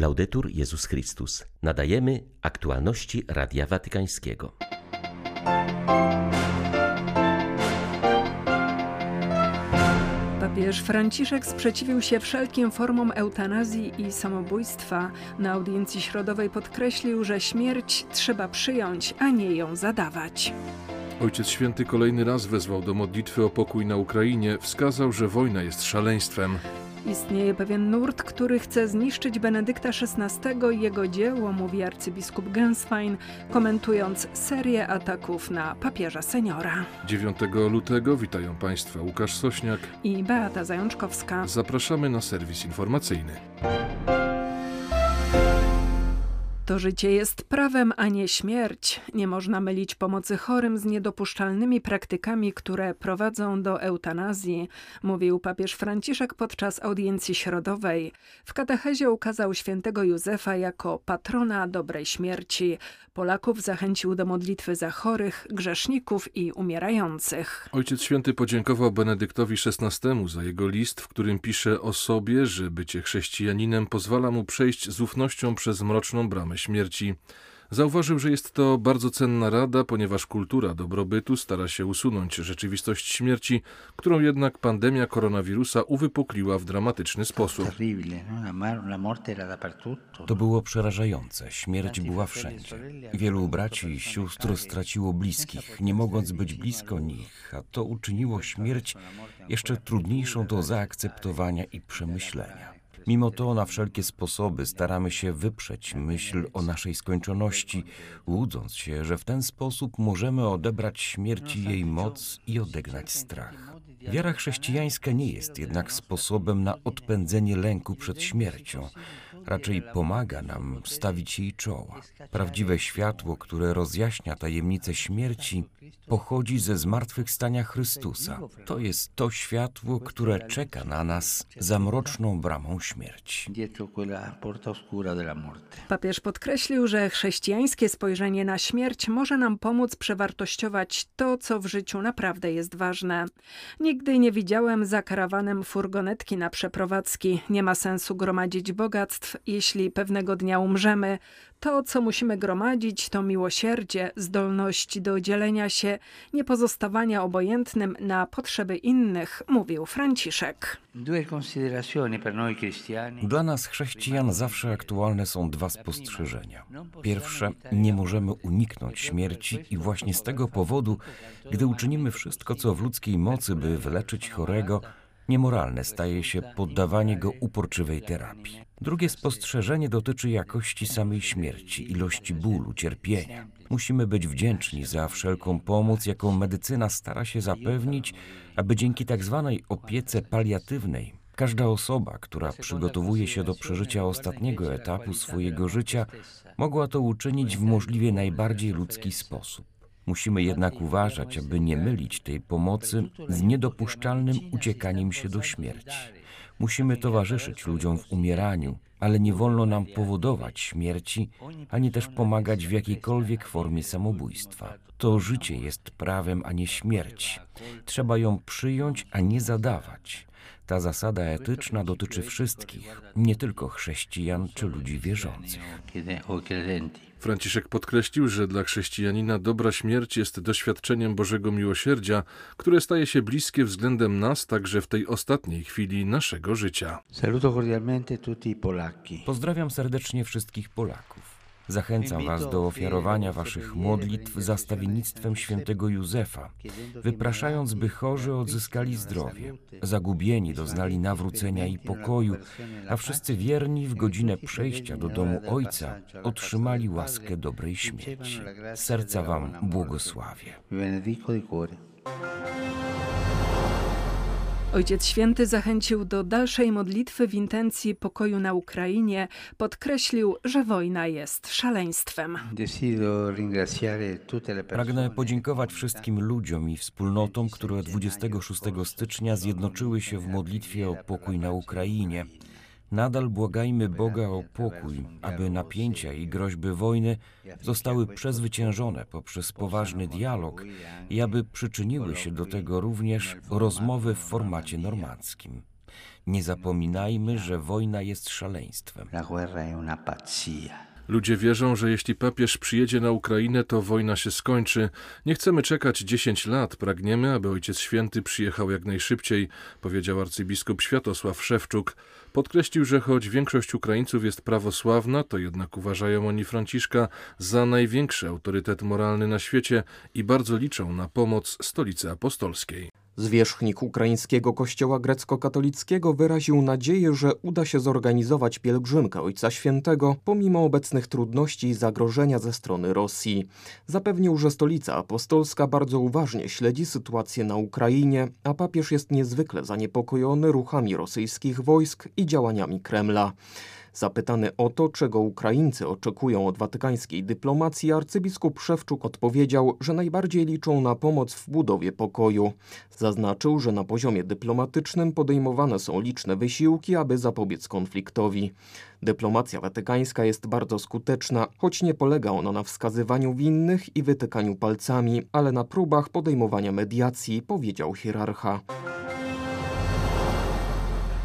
Laudetur Jezus Chrystus. Nadajemy aktualności Radia Watykańskiego. Papież Franciszek sprzeciwił się wszelkim formom eutanazji i samobójstwa. Na audiencji środowej podkreślił, że śmierć trzeba przyjąć, a nie ją zadawać. Ojciec Święty kolejny raz wezwał do modlitwy o pokój na Ukrainie, wskazał, że wojna jest szaleństwem. Istnieje pewien nurt, który chce zniszczyć Benedykta XVI i jego dzieło, mówi arcybiskup Genswein, komentując serię ataków na papieża seniora. 9 lutego witają Państwa Łukasz Sośniak i Beata Zajączkowska. Zapraszamy na serwis informacyjny. To życie jest prawem, a nie śmierć. Nie można mylić pomocy chorym z niedopuszczalnymi praktykami, które prowadzą do eutanazji, mówił papież Franciszek podczas audiencji środowej. W katechezie ukazał świętego Józefa jako patrona dobrej śmierci. Polaków zachęcił do modlitwy za chorych, grzeszników i umierających. Ojciec Święty podziękował Benedyktowi XVI za jego list, w którym pisze o sobie, że bycie chrześcijaninem pozwala mu przejść z ufnością przez mroczną bramę śmierci. Zauważył, że jest to bardzo cenna rada, ponieważ kultura dobrobytu stara się usunąć rzeczywistość śmierci, którą jednak pandemia koronawirusa uwypukliła w dramatyczny sposób. To było przerażające. Śmierć była wszędzie. Wielu braci i sióstr straciło bliskich, nie mogąc być blisko nich, a to uczyniło śmierć jeszcze trudniejszą do zaakceptowania i przemyślenia. Mimo to na wszelkie sposoby staramy się wyprzeć myśl o naszej skończoności, łudząc się, że w ten sposób możemy odebrać śmierci jej moc i odegnać strach. Wiara chrześcijańska nie jest jednak sposobem na odpędzenie lęku przed śmiercią. Raczej pomaga nam stawić jej czoła. Prawdziwe światło, które rozjaśnia tajemnicę śmierci, pochodzi ze zmartwychwstania Chrystusa. To jest to światło, które czeka na nas za mroczną bramą śmierci. Papież podkreślił, że chrześcijańskie spojrzenie na śmierć może nam pomóc przewartościować to, co w życiu naprawdę jest ważne. Nigdy nie widziałem za karawanem furgonetki na przeprowadzki. Nie ma sensu gromadzić bogactw, jeśli pewnego dnia umrzemy. To, co musimy gromadzić, to miłosierdzie, zdolność do dzielenia się, nie pozostawania obojętnym na potrzeby innych, mówił Franciszek. Dla nas, chrześcijan, zawsze aktualne są dwa spostrzeżenia. Pierwsze, nie możemy uniknąć śmierci i właśnie z tego powodu, gdy uczynimy wszystko, co w ludzkiej mocy, by wyleczyć chorego, Niemoralne staje się poddawanie go uporczywej terapii. Drugie spostrzeżenie dotyczy jakości samej śmierci, ilości bólu, cierpienia. Musimy być wdzięczni za wszelką pomoc, jaką medycyna stara się zapewnić, aby dzięki tak zwanej opiece paliatywnej każda osoba, która przygotowuje się do przeżycia ostatniego etapu swojego życia, mogła to uczynić w możliwie najbardziej ludzki sposób. Musimy jednak uważać, aby nie mylić tej pomocy z niedopuszczalnym uciekaniem się do śmierci. Musimy towarzyszyć ludziom w umieraniu, ale nie wolno nam powodować śmierci, ani też pomagać w jakiejkolwiek formie samobójstwa. To życie jest prawem, a nie śmierć. Trzeba ją przyjąć, a nie zadawać. Ta zasada etyczna dotyczy wszystkich, nie tylko chrześcijan czy ludzi wierzących. Franciszek podkreślił, że dla chrześcijanina dobra śmierć jest doświadczeniem Bożego miłosierdzia, które staje się bliskie względem nas także w tej ostatniej chwili naszego życia. Pozdrawiam serdecznie wszystkich Polaków. Zachęcam Was do ofiarowania Waszych modlitw za stawiennictwem świętego Józefa, wypraszając, by chorzy odzyskali zdrowie, zagubieni doznali nawrócenia i pokoju, a wszyscy wierni w godzinę przejścia do domu Ojca otrzymali łaskę dobrej śmierci. Serca Wam błogosławię. Ojciec Święty zachęcił do dalszej modlitwy w intencji pokoju na Ukrainie, podkreślił, że wojna jest szaleństwem. Pragnę podziękować wszystkim ludziom i wspólnotom, które 26 stycznia zjednoczyły się w modlitwie o pokój na Ukrainie. Nadal błagajmy Boga o pokój, aby napięcia i groźby wojny zostały przezwyciężone poprzez poważny dialog i aby przyczyniły się do tego również rozmowy w formacie normandzkim. Nie zapominajmy, że wojna jest szaleństwem. La guerra è una pazzia. Ludzie wierzą, że jeśli papież przyjedzie na Ukrainę, to wojna się skończy. Nie chcemy czekać 10 lat, pragniemy, aby Ojciec Święty przyjechał jak najszybciej, powiedział arcybiskup Światosław Szewczuk. Podkreślił, że choć większość Ukraińców jest prawosławna, to jednak uważają oni Franciszka za największy autorytet moralny na świecie i bardzo liczą na pomoc Stolicy Apostolskiej. Zwierzchnik ukraińskiego kościoła grecko-katolickiego wyraził nadzieję, że uda się zorganizować pielgrzymkę Ojca Świętego pomimo obecnych trudności i zagrożenia ze strony Rosji. Zapewnił, że stolica apostolska bardzo uważnie śledzi sytuację na Ukrainie, a papież jest niezwykle zaniepokojony ruchami rosyjskich wojsk i działaniami Kremla. Zapytany o to, czego Ukraińcy oczekują od watykańskiej dyplomacji, arcybiskup Szewczuk odpowiedział, że najbardziej liczą na pomoc w budowie pokoju. Zaznaczył, że na poziomie dyplomatycznym podejmowane są liczne wysiłki, aby zapobiec konfliktowi. Dyplomacja watykańska jest bardzo skuteczna, choć nie polega ona na wskazywaniu winnych i wytykaniu palcami, ale na próbach podejmowania mediacji, powiedział hierarcha.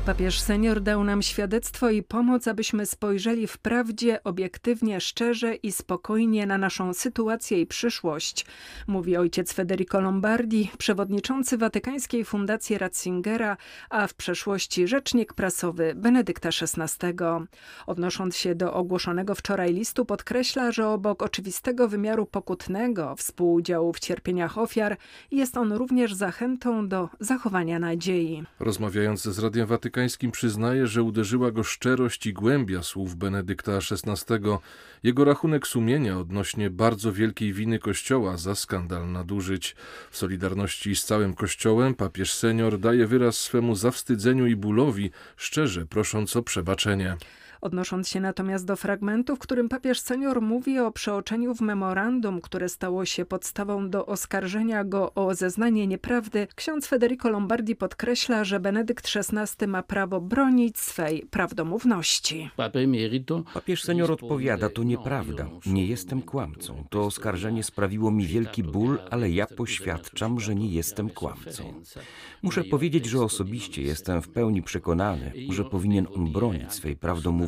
Papież senior dał nam świadectwo i pomoc, abyśmy spojrzeli wprawdzie, obiektywnie, szczerze i spokojnie na naszą sytuację i przyszłość, mówi ojciec Federico Lombardi, przewodniczący Watykańskiej Fundacji Ratzingera, a w przeszłości rzecznik prasowy Benedykta XVI. Odnosząc się do ogłoszonego wczoraj listu, podkreśla, że obok oczywistego wymiaru pokutnego, współudziału w cierpieniach ofiar, jest on również zachętą do zachowania nadziei. Rozmawiając z Radiem Watykańskim, przyznaje, że uderzyła go szczerość i głębia słów Benedykta XVI. Jego rachunek sumienia odnośnie bardzo wielkiej winy Kościoła za skandal nadużyć. W solidarności z całym Kościołem papież senior daje wyraz swemu zawstydzeniu i bólowi, szczerze prosząc o przebaczenie. Odnosząc się natomiast do fragmentu, w którym papież senior mówi o przeoczeniu w memorandum, które stało się podstawą do oskarżenia go o zeznanie nieprawdy, ksiądz Federico Lombardi podkreśla, że Benedykt XVI ma prawo bronić swej prawdomówności. Papież senior odpowiada, to nieprawda, nie jestem kłamcą. To oskarżenie sprawiło mi wielki ból, ale ja poświadczam, że nie jestem kłamcą. Muszę powiedzieć, że osobiście jestem w pełni przekonany, że powinien on bronić swej prawdomówności.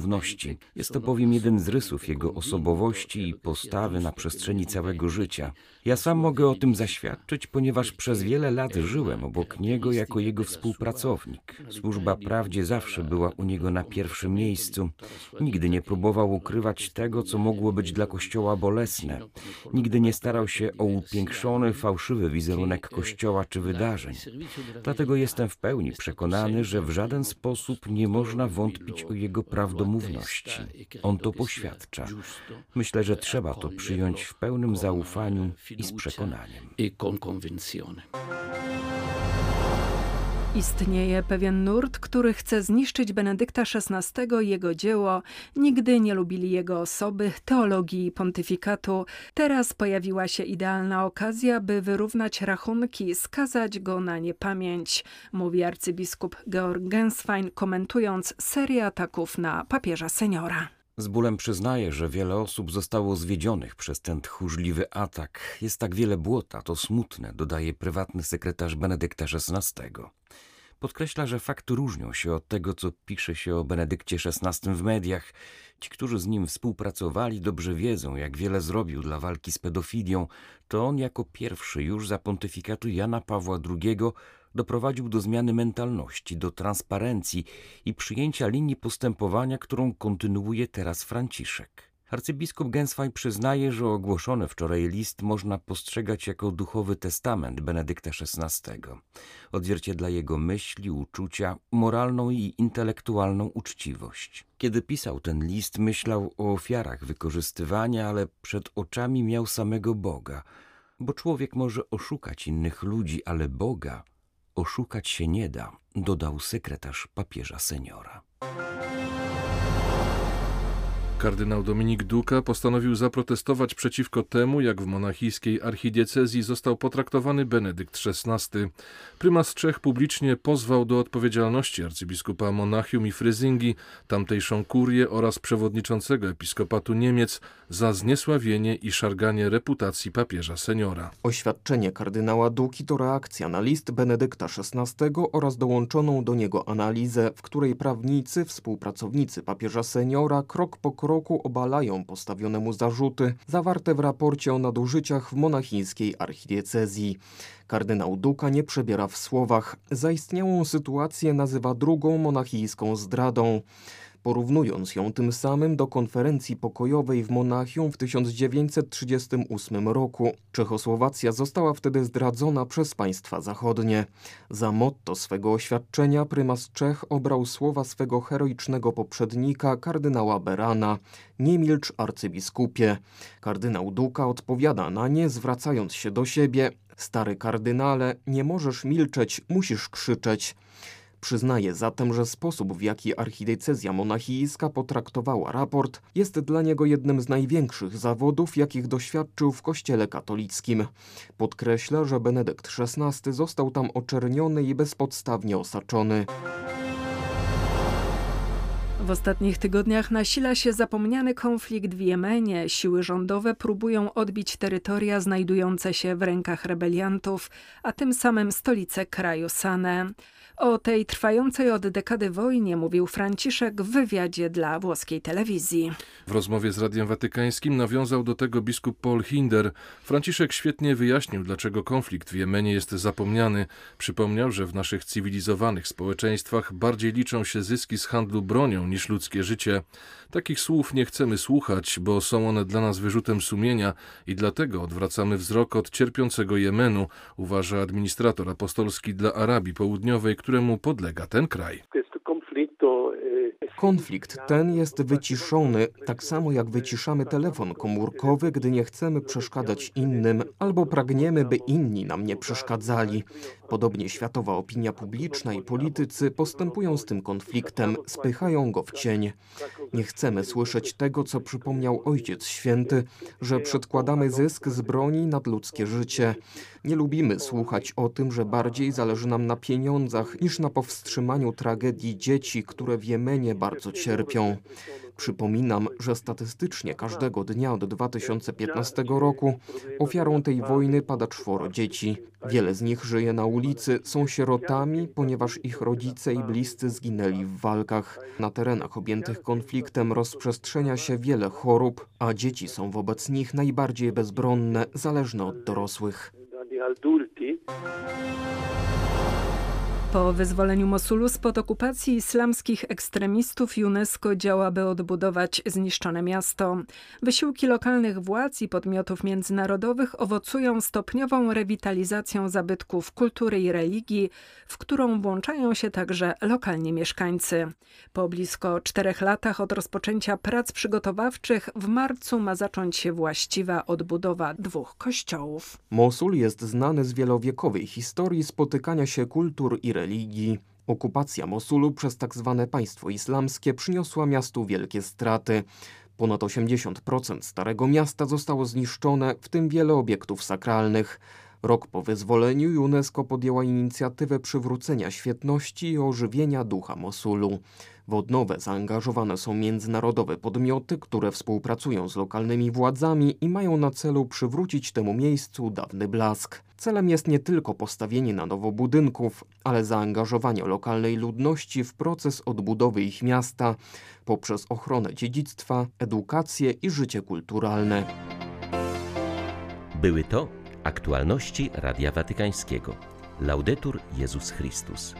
Jest to bowiem jeden z rysów jego osobowości i postawy na przestrzeni całego życia. Ja sam mogę o tym zaświadczyć, ponieważ przez wiele lat żyłem obok niego jako jego współpracownik. Służba prawdzie zawsze była u niego na pierwszym miejscu. Nigdy nie próbował ukrywać tego, co mogło być dla Kościoła bolesne. Nigdy nie starał się o upiększony, fałszywy wizerunek Kościoła czy wydarzeń. Dlatego jestem w pełni przekonany, że w żaden sposób nie można wątpić o jego prawdomówności. On to poświadcza. Myślę, że trzeba to przyjąć w pełnym zaufaniu i z przekonaniem. Istnieje pewien nurt, który chce zniszczyć Benedykta XVI i jego dzieło. Nigdy nie lubili jego osoby, teologii i pontyfikatu. Teraz pojawiła się idealna okazja, by wyrównać rachunki, skazać go na niepamięć, mówi arcybiskup Georg Genswein, komentując serię ataków na papieża seniora. Z bólem przyznaję, że wiele osób zostało zwiedzionych przez ten tchórzliwy atak. Jest tak wiele błota, to smutne, dodaje prywatny sekretarz Benedykta XVI. Podkreśla, że fakty różnią się od tego, co pisze się o Benedykcie XVI w mediach. Ci, którzy z nim współpracowali, dobrze wiedzą, jak wiele zrobił dla walki z pedofilią. To on jako pierwszy już za pontyfikatu Jana Pawła II doprowadził do zmiany mentalności, do transparencji i przyjęcia linii postępowania, którą kontynuuje teraz Franciszek. Arcybiskup Genswein przyznaje, że ogłoszony wczoraj list można postrzegać jako duchowy testament Benedykta XVI. Odzwierciedla jego myśli, uczucia, moralną i intelektualną uczciwość. Kiedy pisał ten list, myślał o ofiarach wykorzystywania, ale przed oczami miał samego Boga, bo człowiek może oszukać innych ludzi, ale Boga oszukać się nie da, dodał sekretarz papieża seniora. Kardynał Dominik Duka postanowił zaprotestować przeciwko temu, jak w monachijskiej archidiecezji został potraktowany Benedykt XVI. Prymas Czech publicznie pozwał do odpowiedzialności arcybiskupa Monachium i Fryzingi, tamtejszą kurię oraz przewodniczącego episkopatu Niemiec za zniesławienie i szarganie reputacji papieża seniora. Oświadczenie kardynała Duki to reakcja na list Benedykta XVI oraz dołączoną do niego analizę, w której prawnicy, współpracownicy papieża seniora krok po kroku obalają postawione mu zarzuty zawarte w raporcie o nadużyciach w monachińskiej archidiecezji. Kardynał Duka nie przebiera w słowach. Zaistniałą sytuację nazywa drugą monachijską zdradą porównując ją tym samym do konferencji pokojowej w Monachium w 1938 roku. Czechosłowacja została wtedy zdradzona przez państwa zachodnie. Za motto swego oświadczenia prymas Czech obrał słowa swego heroicznego poprzednika, kardynała Berana. Nie milcz arcybiskupie. Kardynał Duka odpowiada na nie, zwracając się do siebie. Stary kardynale, nie możesz milczeć, musisz krzyczeć. Przyznaje zatem, że sposób, w jaki archidiecezja monachijska potraktowała raport, jest dla niego jednym z największych zawodów, jakich doświadczył w kościele katolickim. Podkreśla, że Benedykt XVI został tam oczerniony i bezpodstawnie osaczony. W ostatnich tygodniach nasila się zapomniany konflikt w Jemenie. Siły rządowe próbują odbić terytoria znajdujące się w rękach rebeliantów, a tym samym stolicę kraju Sanę. O tej trwającej od dekady wojnie mówił Franciszek w wywiadzie dla włoskiej telewizji. W rozmowie z Radiem Watykańskim nawiązał do tego biskup Paul Hinder. Franciszek świetnie wyjaśnił, dlaczego konflikt w Jemenie jest zapomniany. Przypomniał, że w naszych cywilizowanych społeczeństwach bardziej liczą się zyski z handlu bronią niż ludzkie życie. Takich słów nie chcemy słuchać, bo są one dla nas wyrzutem sumienia i dlatego odwracamy wzrok od cierpiącego Jemenu, uważa administrator apostolski dla Arabii Południowej, któremu podlega ten kraj. Konflikt ten jest wyciszony, tak samo jak wyciszamy telefon komórkowy, gdy nie chcemy przeszkadzać innym albo pragniemy, by inni nam nie przeszkadzali. Podobnie światowa opinia publiczna i politycy postępują z tym konfliktem, spychają go w cień. Nie chcemy słyszeć tego, co przypomniał Ojciec Święty, że przedkładamy zysk z broni nad ludzkie życie. Nie lubimy słuchać o tym, że bardziej zależy nam na pieniądzach niż na powstrzymaniu tragedii dzieci, które w Jemenie bardzo cierpią. Przypominam, że statystycznie każdego dnia od 2015 roku ofiarą tej wojny pada czworo dzieci. Wiele z nich żyje na ulicy, są sierotami, ponieważ ich rodzice i bliscy zginęli w walkach. Na terenach objętych konfliktem rozprzestrzenia się wiele chorób, a dzieci są wobec nich najbardziej bezbronne, zależne od dorosłych. Aldulti. Po wyzwoleniu Mosulu spod okupacji islamskich ekstremistów UNESCO działa, by odbudować zniszczone miasto. Wysiłki lokalnych władz i podmiotów międzynarodowych owocują stopniową rewitalizacją zabytków kultury i religii, w którą włączają się także lokalni mieszkańcy. Po blisko czterech latach od rozpoczęcia prac przygotowawczych w marcu ma zacząć się właściwa odbudowa dwóch kościołów. Mosul jest znany z wielowiekowej historii spotykania się kultur i religii. Okupacja Mosulu przez tzw. Tak państwo islamskie przyniosła miastu wielkie straty. Ponad 80% starego miasta zostało zniszczone, w tym wiele obiektów sakralnych. Rok po wyzwoleniu UNESCO podjęła inicjatywę przywrócenia świetności i ożywienia ducha Mosulu. W odnowę zaangażowane są międzynarodowe podmioty, które współpracują z lokalnymi władzami i mają na celu przywrócić temu miejscu dawny blask. Celem jest nie tylko postawienie na nowo budynków, ale zaangażowanie lokalnej ludności w proces odbudowy ich miasta poprzez ochronę dziedzictwa, edukację i życie kulturalne. Były to aktualności Radia Watykańskiego. Laudetur Jezus Chrystus.